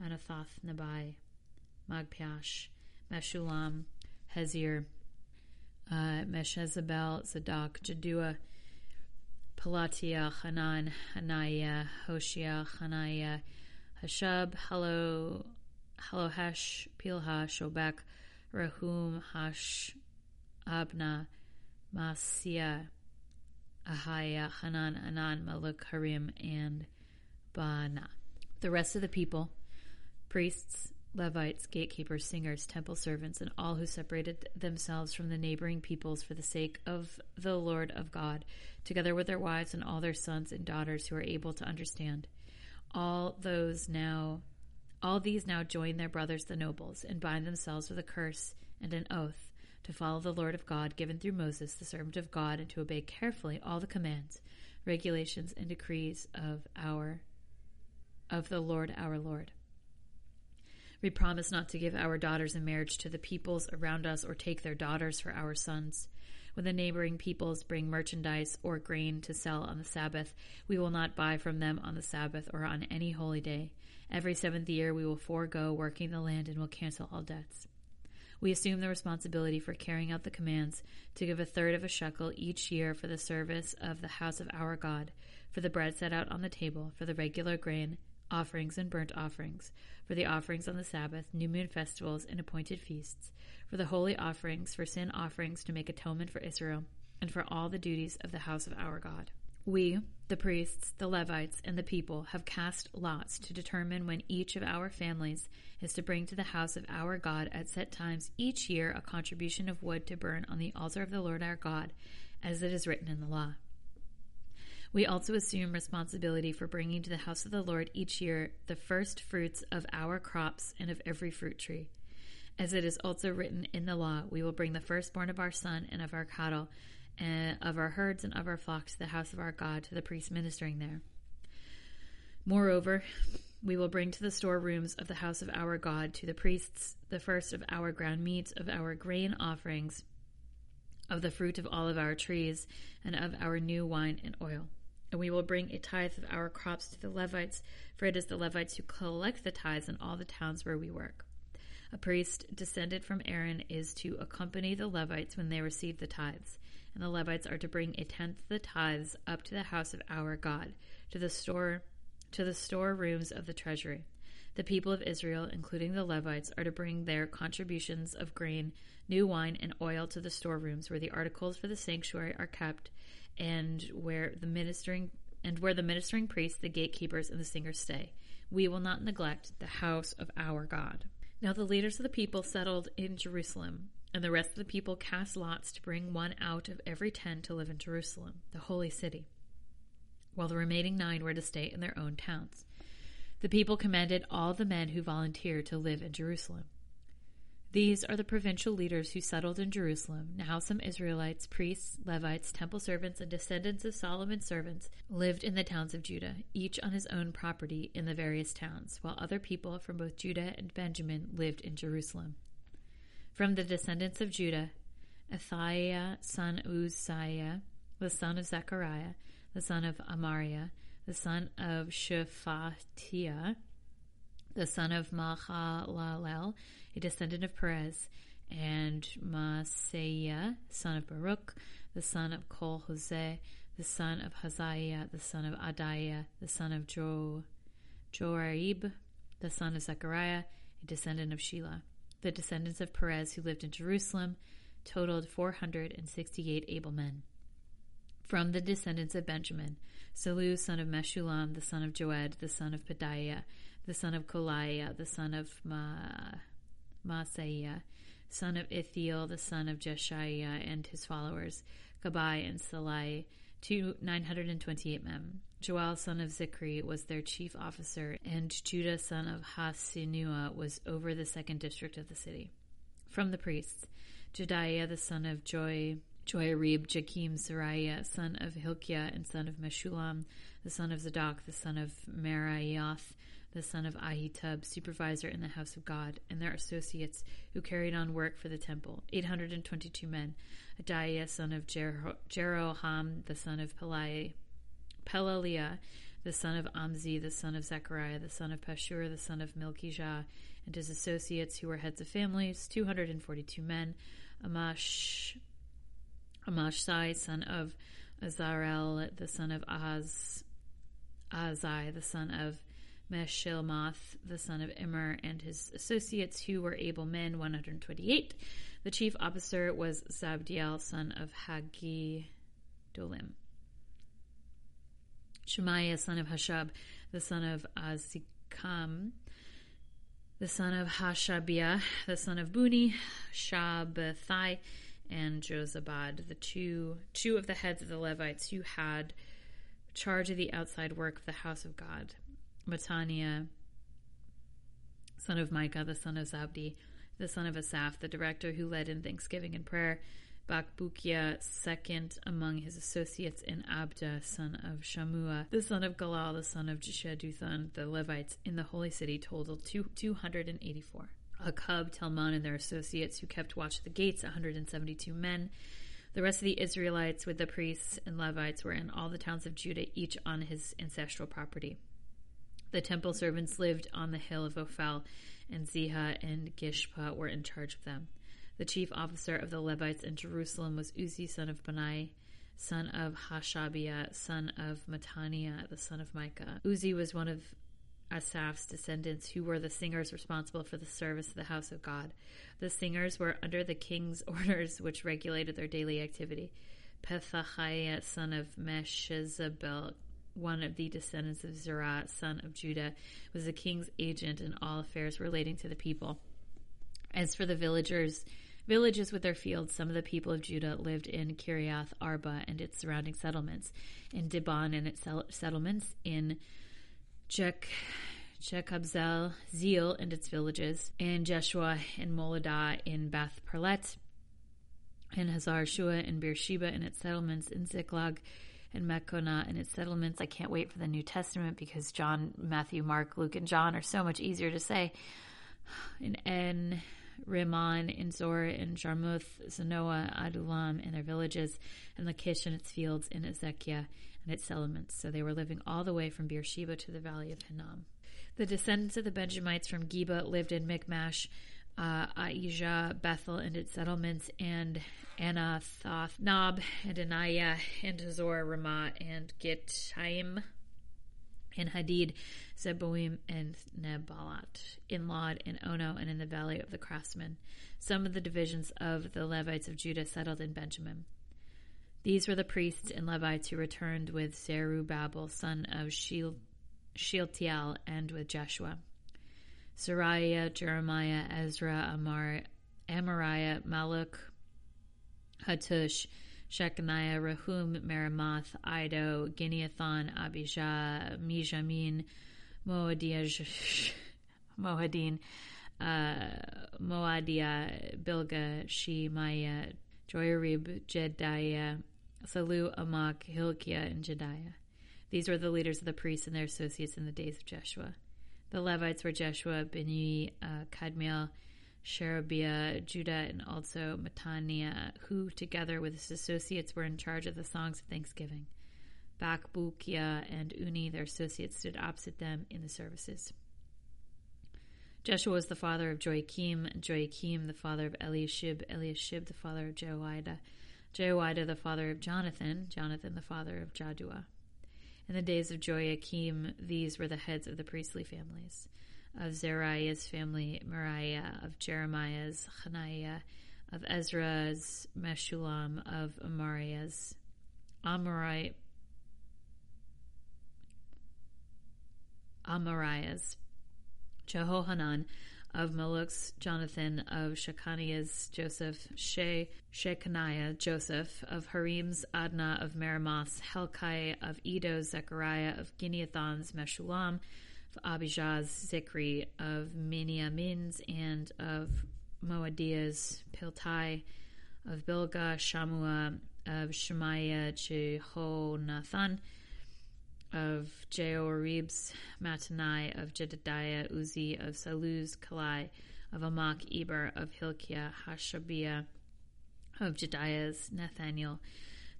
Anathoth, Nabai, Magpiash, Meshullam, Hezir, uh, Meshezabel, Zadok, Jaddua, Palatia, Hanan, Hanaya, Hoshea, Hanaya, Hashab, Halo, Halohesh, Pilha, Shobek, Rahum, Hash, Abna, Masia, Ahaya, Hanan, Anan, Malluk, Harim, and Bana. The rest of the people, priests, Levites, gatekeepers, singers, temple servants, and all who separated themselves from the neighboring peoples for the sake of the Lord of God, together with their wives and all their sons and daughters who are able to understand. All those now, all these now join their brothers the nobles and bind themselves with a curse and an oath to follow the Lord of God given through Moses, the servant of God, and to obey carefully all the commands, regulations, and decrees of our of the Lord our Lord. We promise not to give our daughters in marriage to the peoples around us or take their daughters for our sons. When the neighboring peoples bring merchandise or grain to sell on the Sabbath, we will not buy from them on the Sabbath or on any holy day. Every seventh year, we will forego working the land and will cancel all debts. We assume the responsibility for carrying out the commands to give a third of a shekel each year for the service of the house of our God, for the bread set out on the table, for the regular grain, offerings and burnt offerings, for the offerings on the Sabbath, new moon festivals, and appointed feasts, for the holy offerings, for sin offerings to make atonement for Israel, and for all the duties of the house of our God. We, the priests, the Levites, and the people have cast lots to determine when each of our families is to bring to the house of our God at set times each year a contribution of wood to burn on the altar of the Lord our God, as it is written in the law. We also assume responsibility for bringing to the house of the Lord each year the first fruits of our crops and of every fruit tree. As it is also written in the law, we will bring the firstborn of our son and of our cattle, and of our herds and of our flocks to the house of our God, to the priests ministering there. Moreover, we will bring to the storerooms of the house of our God to the priests the first of our ground meats, of our grain offerings, of the fruit of all of our trees, and of our new wine and oil. And we will bring a tithe of our crops to the Levites, for it is the Levites who collect the tithes in all the towns where we work. A priest descended from Aaron is to accompany the Levites when they receive the tithes, and the Levites are to bring a tenth of the tithes up to the house of our God, to the store to the storerooms of the treasury. The people of Israel, including the Levites, are to bring their contributions of grain, new wine, and oil to the storerooms where the articles for the sanctuary are kept, and where the ministering and where the ministering priests, the gatekeepers, and the singers stay. We will not neglect the house of our God. Now the leaders of the people settled in Jerusalem, and the rest of the people cast lots to bring one out of every ten to live in Jerusalem, the holy city, while the remaining nine were to stay in their own towns. The people commanded all the men who volunteered to live in Jerusalem. These are the provincial leaders who settled in Jerusalem. Now, some Israelites, priests, Levites, temple servants, and descendants of Solomon's servants lived in the towns of Judah, each on his own property in the various towns, while other people from both Judah and Benjamin lived in Jerusalem. From the descendants of Judah, Athaiah, son of Uzziah, the son of Zechariah, the son of Amariah, the son of Shephatiah, the son of Mahalalel, a descendant of Perez, and Maaseiah, son of Baruch, the son of Kol Hoseh, the son of Haziah, the son of Adaiah, the son of jo, Joiarib, the son of Zechariah, a descendant of Shelah. The descendants of Perez who lived in Jerusalem totaled 468 able men. From the descendants of Benjamin, Sallu, son of Meshullam, the son of Joed, the son of Pedaiah, the son of Kolaiah, the son of Ma- Maaseiah, son of Ithiel, the son of Jeshaiah, and his followers, Gabbai and Sallai, two 928 men. Joel, son of Zikri, was their chief officer, and Judah, son of Hasinua, was over the second district of the city. From the priests, Jedaiah, the son of Joy, Joiarib, Jakim, Sariah, son of Hilkiah, and son of Meshullam, the son of Zadok, the son of Meraioth, the son of Ahitub, supervisor in the house of God, and their associates who carried on work for the temple, 822 men. Adaiah, son of Jer- Jeroham, the son of Pelai, Pelaliah, the son of Amzi, the son of Zechariah, the son of Pashur, the son of Milkijah, and his associates who were heads of families, 242 men. Amash, Amashsai, son of Azarel, the son of Ahaz, Ahazai, the son of Meshilmoth, the son of Immer, and his associates, who were able men, 128. The chief officer was Zabdiel, son of Haggedolim. Shemaiah, son of Hashab, the son of Azikam, the son of Hashabiah, the son of Bunni, Shabbethai, and Josabad, the two two of the heads of the Levites who had charge of the outside work of the house of God. Mattaniah, son of Micah, the son of Zabdi, the son of Asaph, the director who led in thanksgiving and prayer. Bakbukiah, second among his associates, and Abda, son of Shammua, the son of Galal, the son of Jeduthun, the Levites in the holy city totaled two, 284. Akkub, Talmon, and their associates who kept watch at the gates, 172 men. The rest of the Israelites with the priests and Levites were in all the towns of Judah, each on his ancestral property. The temple servants lived on the hill of Ophel, and Ziha and Gishpa were in charge of them. The chief officer of the Levites in Jerusalem was Uzzi, son of Benai, son of Hashabiah, son of Mattaniah, the son of Micah. Uzzi was one of Asaph's descendants, who were the singers responsible for the service of the house of God. The singers were under the king's orders, which regulated their daily activity. Pethahiah, son of Meshezabel, one of the descendants of Zerah, son of Judah, was the king's agent in all affairs relating to the people. As for the villagers, villages with their fields, some of the people of Judah lived in Kiriath Arba and its surrounding settlements, in Dibon and its settlements, in Jek, Jekabzel, Zeel and its villages, in Jeshua and Moladah, in Beth Perlet, in Hazar Shua and Beersheba and its settlements, in Ziklag, and Mechonah and its settlements. I can't wait for the New Testament because John, Matthew, Mark, Luke, and John are so much easier to say. In Rimmon, in Zor, in Jarmuth, Zanoah, Adullam, and their villages, and Lachish and its fields, in Ezekiah and its settlements. So they were living all the way from Beersheba to the valley of Hinnom. The descendants of the Benjamites from Geba lived in Michmash, uh, Aijah, Bethel and its settlements, and Anathoth, Nob, and Anaiah, and Hazor, Ramah, and Gittaim, and Hadid, Zeboim, and Neballat, in Lod, and Ono, and in the valley of the craftsmen. Some of the divisions of the Levites of Judah settled in Benjamin. These were the priests and Levites who returned with Zerubbabel, son of Shealtiel, and with Joshua. Sariah, Jeremiah, Ezra, Amar, Amariah, Malluk, Hattush, Shechaniah, Rahum, Meremoth, Iddo, Ginnethon, Abijah, Mijamin, Moadiah, Moadin, uh, Moadiah, Bilgah, Shemaiah, Joiarib, Jediah, Sallu, Amok, Hilkiah, and Jediah. These were the leaders of the priests and their associates in the days of Jeshua. The Levites were Jeshua, Bini, uh, Kadmiel, Sherebiah, Judah, and also Mattaniah, who, together with his associates, were in charge of the songs of thanksgiving. Bakbukiah and Unni, their associates, stood opposite them in the services. Jeshua was the father of Joachim, Joachim the father of Eliashib, Eliashib the father of Jehoiada, Jehoiada the father of Jonathan, Jonathan the father of Jaddua. In the days of Joachim, these were the heads of the priestly families. Of Zeriah's family, Mariah of Jeremiah's, Hananiah, of Ezra's, Meshullam, of Amariah's, Amariah, Amariah's, Jehohanan, of Malluk's Jonathan, of Shechaniah's Joseph, She, Shechaniah Joseph, of Harim's Adnah, of Meremoth's Helkai, of Edo's Zechariah, of Ginnethon's Meshullam, of Abijah's Zikri, of Miniamin's, and of Moadiah's Piltai, of Bilgah, Shammua, of Shemaiah, Jehonathan, of Jehoreb's Matanai, of Jedediah, Uzzi, of Saluz, Kalai, of Amok, Eber, of Hilkiah, Hashabiah, of Jediah's, Nathaniel,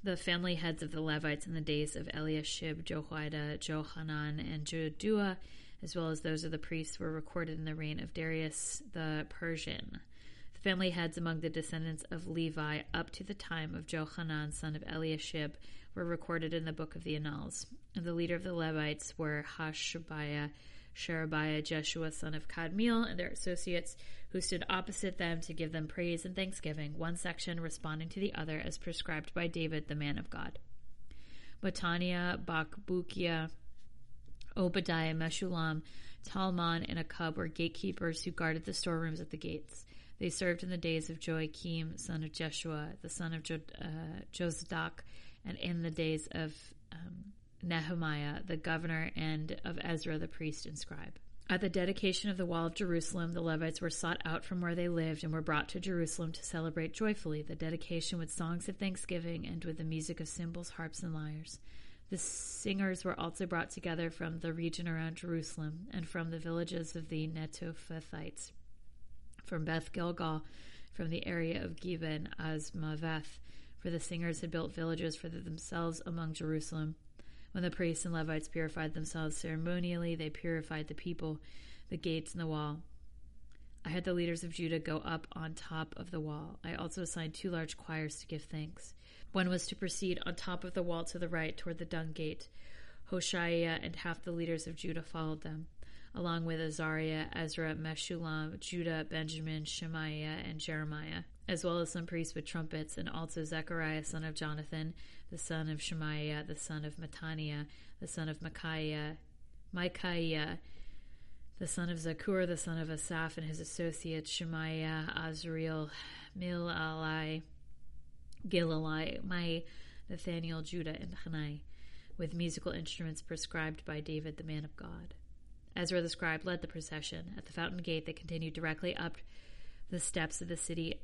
the family heads of the Levites in the days of Eliashib, Jehoiada, Johanan, and Judua, as well as those of the priests, were recorded in the reign of Darius the Persian. The family heads among the descendants of Levi up to the time of Johanan, son of Eliashib, were recorded in the book of the Annals. And the leader of the Levites were Hashabiah, Sherebiah, Jeshua, son of Kadmiel, and their associates, who stood opposite them to give them praise and thanksgiving, one section responding to the other as prescribed by David, the man of God. Mattaniah, Bakbukiah, Obadiah, Meshullam, Talmon, and Akkub were gatekeepers who guarded the storerooms at the gates. They served in the days of Joachim, son of Jeshua, the son of jo- uh, Josadak, and in the days of um, Nehemiah, the governor, and of Ezra, the priest and scribe. At the dedication of the wall of Jerusalem, the Levites were sought out from where they lived and were brought to Jerusalem to celebrate joyfully the dedication with songs of thanksgiving and with the music of cymbals, harps, and lyres. The singers were also brought together from the region around Jerusalem and from the villages of the Netophathites, from Beth Gilgal, from the area of Gibeon Azmaveth, for the singers had built villages for themselves among Jerusalem. When the priests and Levites purified themselves ceremonially, they purified the people, the gates, and the wall. I had the leaders of Judah go up on top of the wall. I also assigned two large choirs to give thanks. One was to proceed on top of the wall to the right toward the dung gate. Hoshaiah and half the leaders of Judah followed them, along with Azariah, Ezra, Meshullam, Judah, Benjamin, Shemaiah, and Jeremiah, as well as some priests with trumpets, and also Zechariah, son of Jonathan, the son of Shemaiah, the son of Mattaniah, the son of Micaiah, Micaiah, the son of Zakkur, the son of Asaph, and his associates Shemaiah, Azriel, Milalai, Gilalai, my Nathaniel, Judah, and Hanai, with musical instruments prescribed by David, the man of God. Ezra the scribe led the procession. At the fountain gate, they continued directly up the steps of the city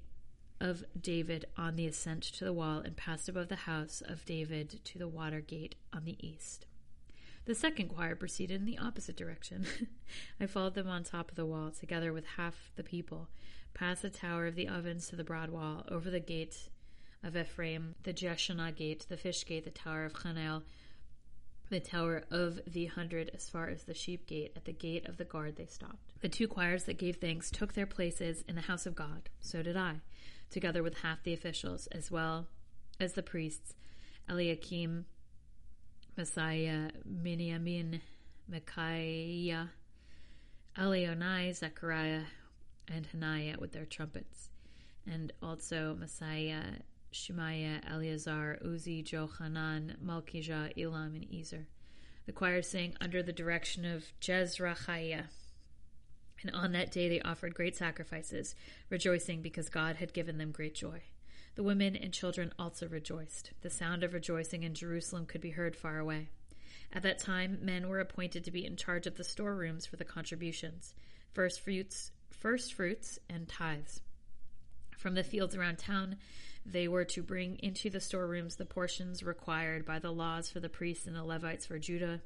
of David on the ascent to the wall and passed above the house of David to the water gate on the east. The second choir proceeded in the opposite direction. I followed them on top of the wall, together with half the people, past the tower of the ovens to the broad wall, over the gate of Ephraim, the Jeshanah gate, the fish gate, the tower of Chanel, the tower of the hundred, as far as the sheep gate. At the gate of the guard they stopped. The two choirs that gave thanks took their places in the house of God. So did I, together with half the officials, as well as the priests, Eliakim, Messiah, Miniamin, Micaiah, Elionai, Zechariah, and Hananiah with their trumpets, and also Messiah, Shemaiah, Eleazar, Uzzi, Johanan, Malkijah, Elam, and Ezer. The choir sang under the direction of Jezrahiah. And on that day they offered great sacrifices, rejoicing because God had given them great joy. The women and children also rejoiced. The sound of rejoicing in Jerusalem could be heard far away. At that time, men were appointed to be in charge of the storerooms for the contributions, first fruits, first fruits, and tithes. From the fields around town, they were to bring into the storerooms the portions required by the laws for the priests and the Levites for Judah.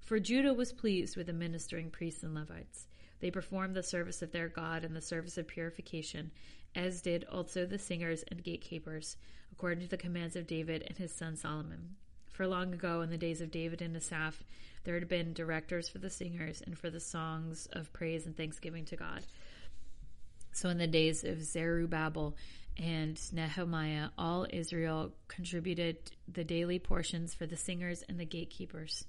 For Judah was pleased with the ministering priests and Levites. They performed the service of their God and the service of purification, as did also the singers and gatekeepers, according to the commands of David and his son Solomon. For long ago, in the days of David and Asaph, there had been directors for the singers and for the songs of praise and thanksgiving to God. So, in the days of Zerubbabel and Nehemiah, all Israel contributed the daily portions for the singers and the gatekeepers.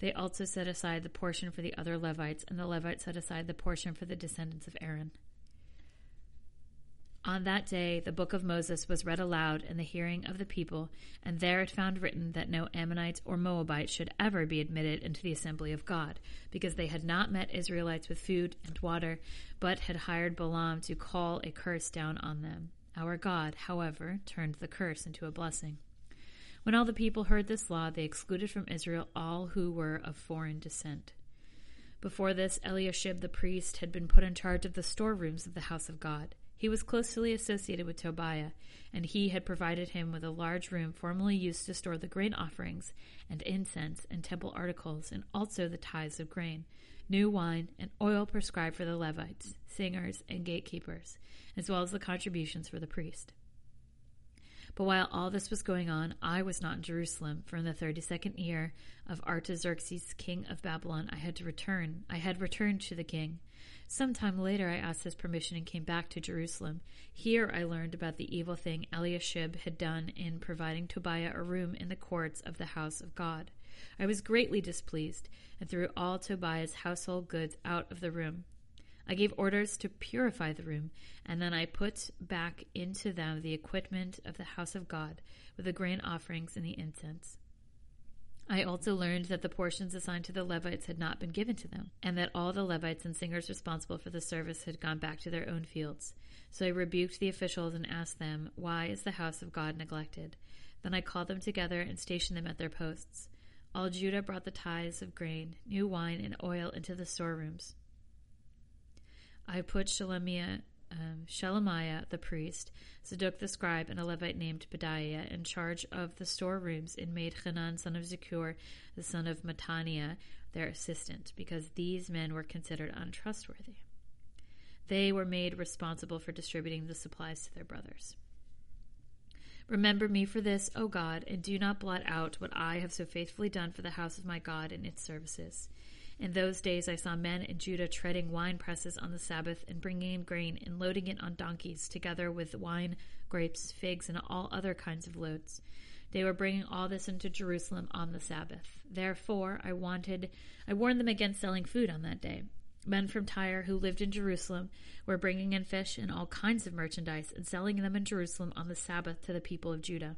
They also set aside the portion for the other Levites, and the Levites set aside the portion for the descendants of Aaron. On that day, the book of Moses was read aloud in the hearing of the people, and there it found written that no Ammonites or Moabites should ever be admitted into the assembly of God, because they had not met Israelites with food and water, but had hired Balaam to call a curse down on them. Our God, however, turned the curse into a blessing. When all the people heard this law, they excluded from Israel all who were of foreign descent. Before this, Eliashib the priest had been put in charge of the storerooms of the house of God. He was closely associated with Tobiah, and he had provided him with a large room formerly used to store the grain offerings and incense and temple articles, and also the tithes of grain, new wine, and oil prescribed for the Levites, singers, and gatekeepers, as well as the contributions for the priest. But while all this was going on, I was not in Jerusalem, for in the thirty second year of Artaxerxes, king of Babylon, I had to return. I had returned to the king. Some time later, I asked his permission and came back to Jerusalem. Here, I learned about the evil thing Eliashib had done in providing Tobiah a room in the courts of the house of God. I was greatly displeased, and threw all Tobiah's household goods out of the room. I gave orders to purify the room, and then I put back into them the equipment of the house of God, with the grain offerings and the incense. I also learned that the portions assigned to the Levites had not been given to them, and that all the Levites and singers responsible for the service had gone back to their own fields. So I rebuked the officials and asked them, Why is the house of God neglected? Then I called them together and stationed them at their posts. All Judah brought the tithes of grain, new wine, and oil into the storerooms. I put Shelemiah, um, the priest, Zadok the scribe, and a Levite named Pedaiah in charge of the storerooms, and made Hanan son of Zakkur, the son of Mattaniah, their assistant, because these men were considered untrustworthy. They were made responsible for distributing the supplies to their brothers. Remember me for this, O God, and do not blot out what I have so faithfully done for the house of my God and its services. In those days I saw men in Judah treading wine presses on the Sabbath and bringing in grain and loading it on donkeys, together with wine, grapes, figs, and all other kinds of loads. They were bringing all this into Jerusalem on the Sabbath. Therefore I wanted, I warned them against selling food on that day. Men from Tyre who lived in Jerusalem were bringing in fish and all kinds of merchandise and selling them in Jerusalem on the Sabbath to the people of Judah.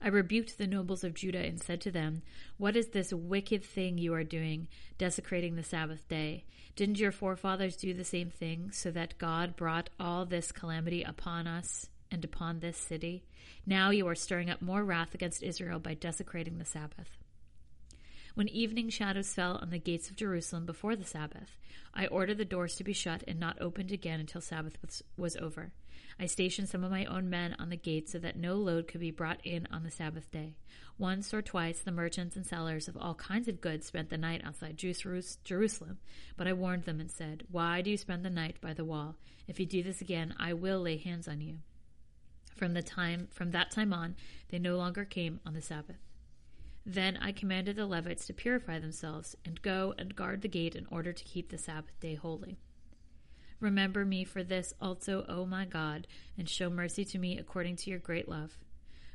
I rebuked the nobles of Judah and said to them, What is this wicked thing you are doing, desecrating the Sabbath day? Didn't your forefathers do the same thing, so that God brought all this calamity upon us and upon this city? Now you are stirring up more wrath against Israel by desecrating the Sabbath. When evening shadows fell on the gates of Jerusalem before the Sabbath, I ordered the doors to be shut and not opened again until Sabbath was, was over. I stationed some of my own men on the gate so that no load could be brought in on the Sabbath day. Once or twice the merchants and sellers of all kinds of goods spent the night outside Jerusalem, but I warned them and said, Why do you spend the night by the wall? If you do this again, I will lay hands on you. From the time from that time on, they no longer came on the Sabbath. Then I commanded the Levites to purify themselves and go and guard the gate in order to keep the Sabbath day holy. Remember me for this also, O my God, and show mercy to me according to your great love.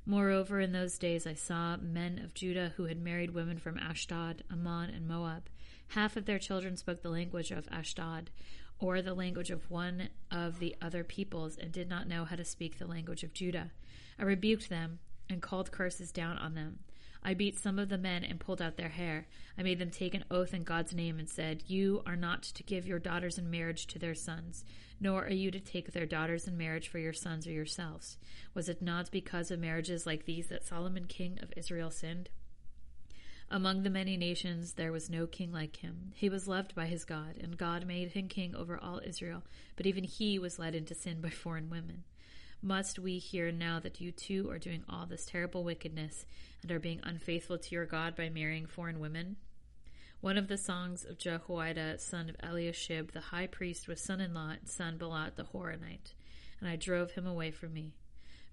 Moreover, in those days I saw men of Judah who had married women from Ashdod, Ammon, and Moab. Half of their children spoke the language of Ashdod, or the language of one of the other peoples, and did not know how to speak the language of Judah. I rebuked them and called curses down on them. I beat some of the men and pulled out their hair. I made them take an oath in God's name and said, You are not to give your daughters in marriage to their sons, nor are you to take their daughters in marriage for your sons or yourselves. Was it not because of marriages like these that Solomon king of Israel sinned? Among the many nations there was no king like him. He was loved by his God, and God made him king over all Israel, but even he was led into sin by foreign women. Must we hear now that you too are doing all this terrible wickedness and are being unfaithful to your God by marrying foreign women? One of the songs of Jehoiada, son of Eliashib, the high priest, was son in law and Sanballat the Horonite, and I drove him away from me.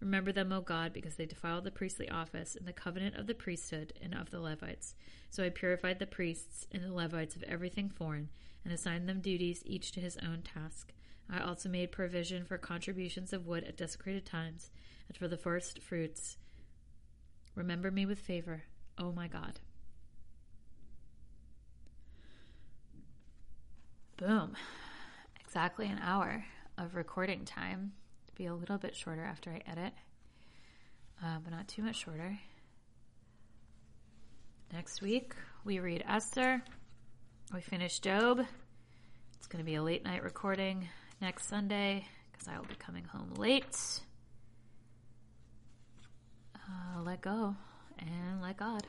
Remember them, O God, because they defiled the priestly office and the covenant of the priesthood and of the Levites. So I purified the priests and the Levites of everything foreign, and assigned them duties, each to his own task. I also made provision for contributions of wood at desecrated times, and for the first fruits. Remember me with favor, O my God. Boom. Exactly an hour of recording time. Be a little bit shorter after I edit, uh, but not too much shorter. Next week, we read Esther. We finish Job. It's going to be a late night recording next Sunday because I will be coming home late. Uh, let go and let God.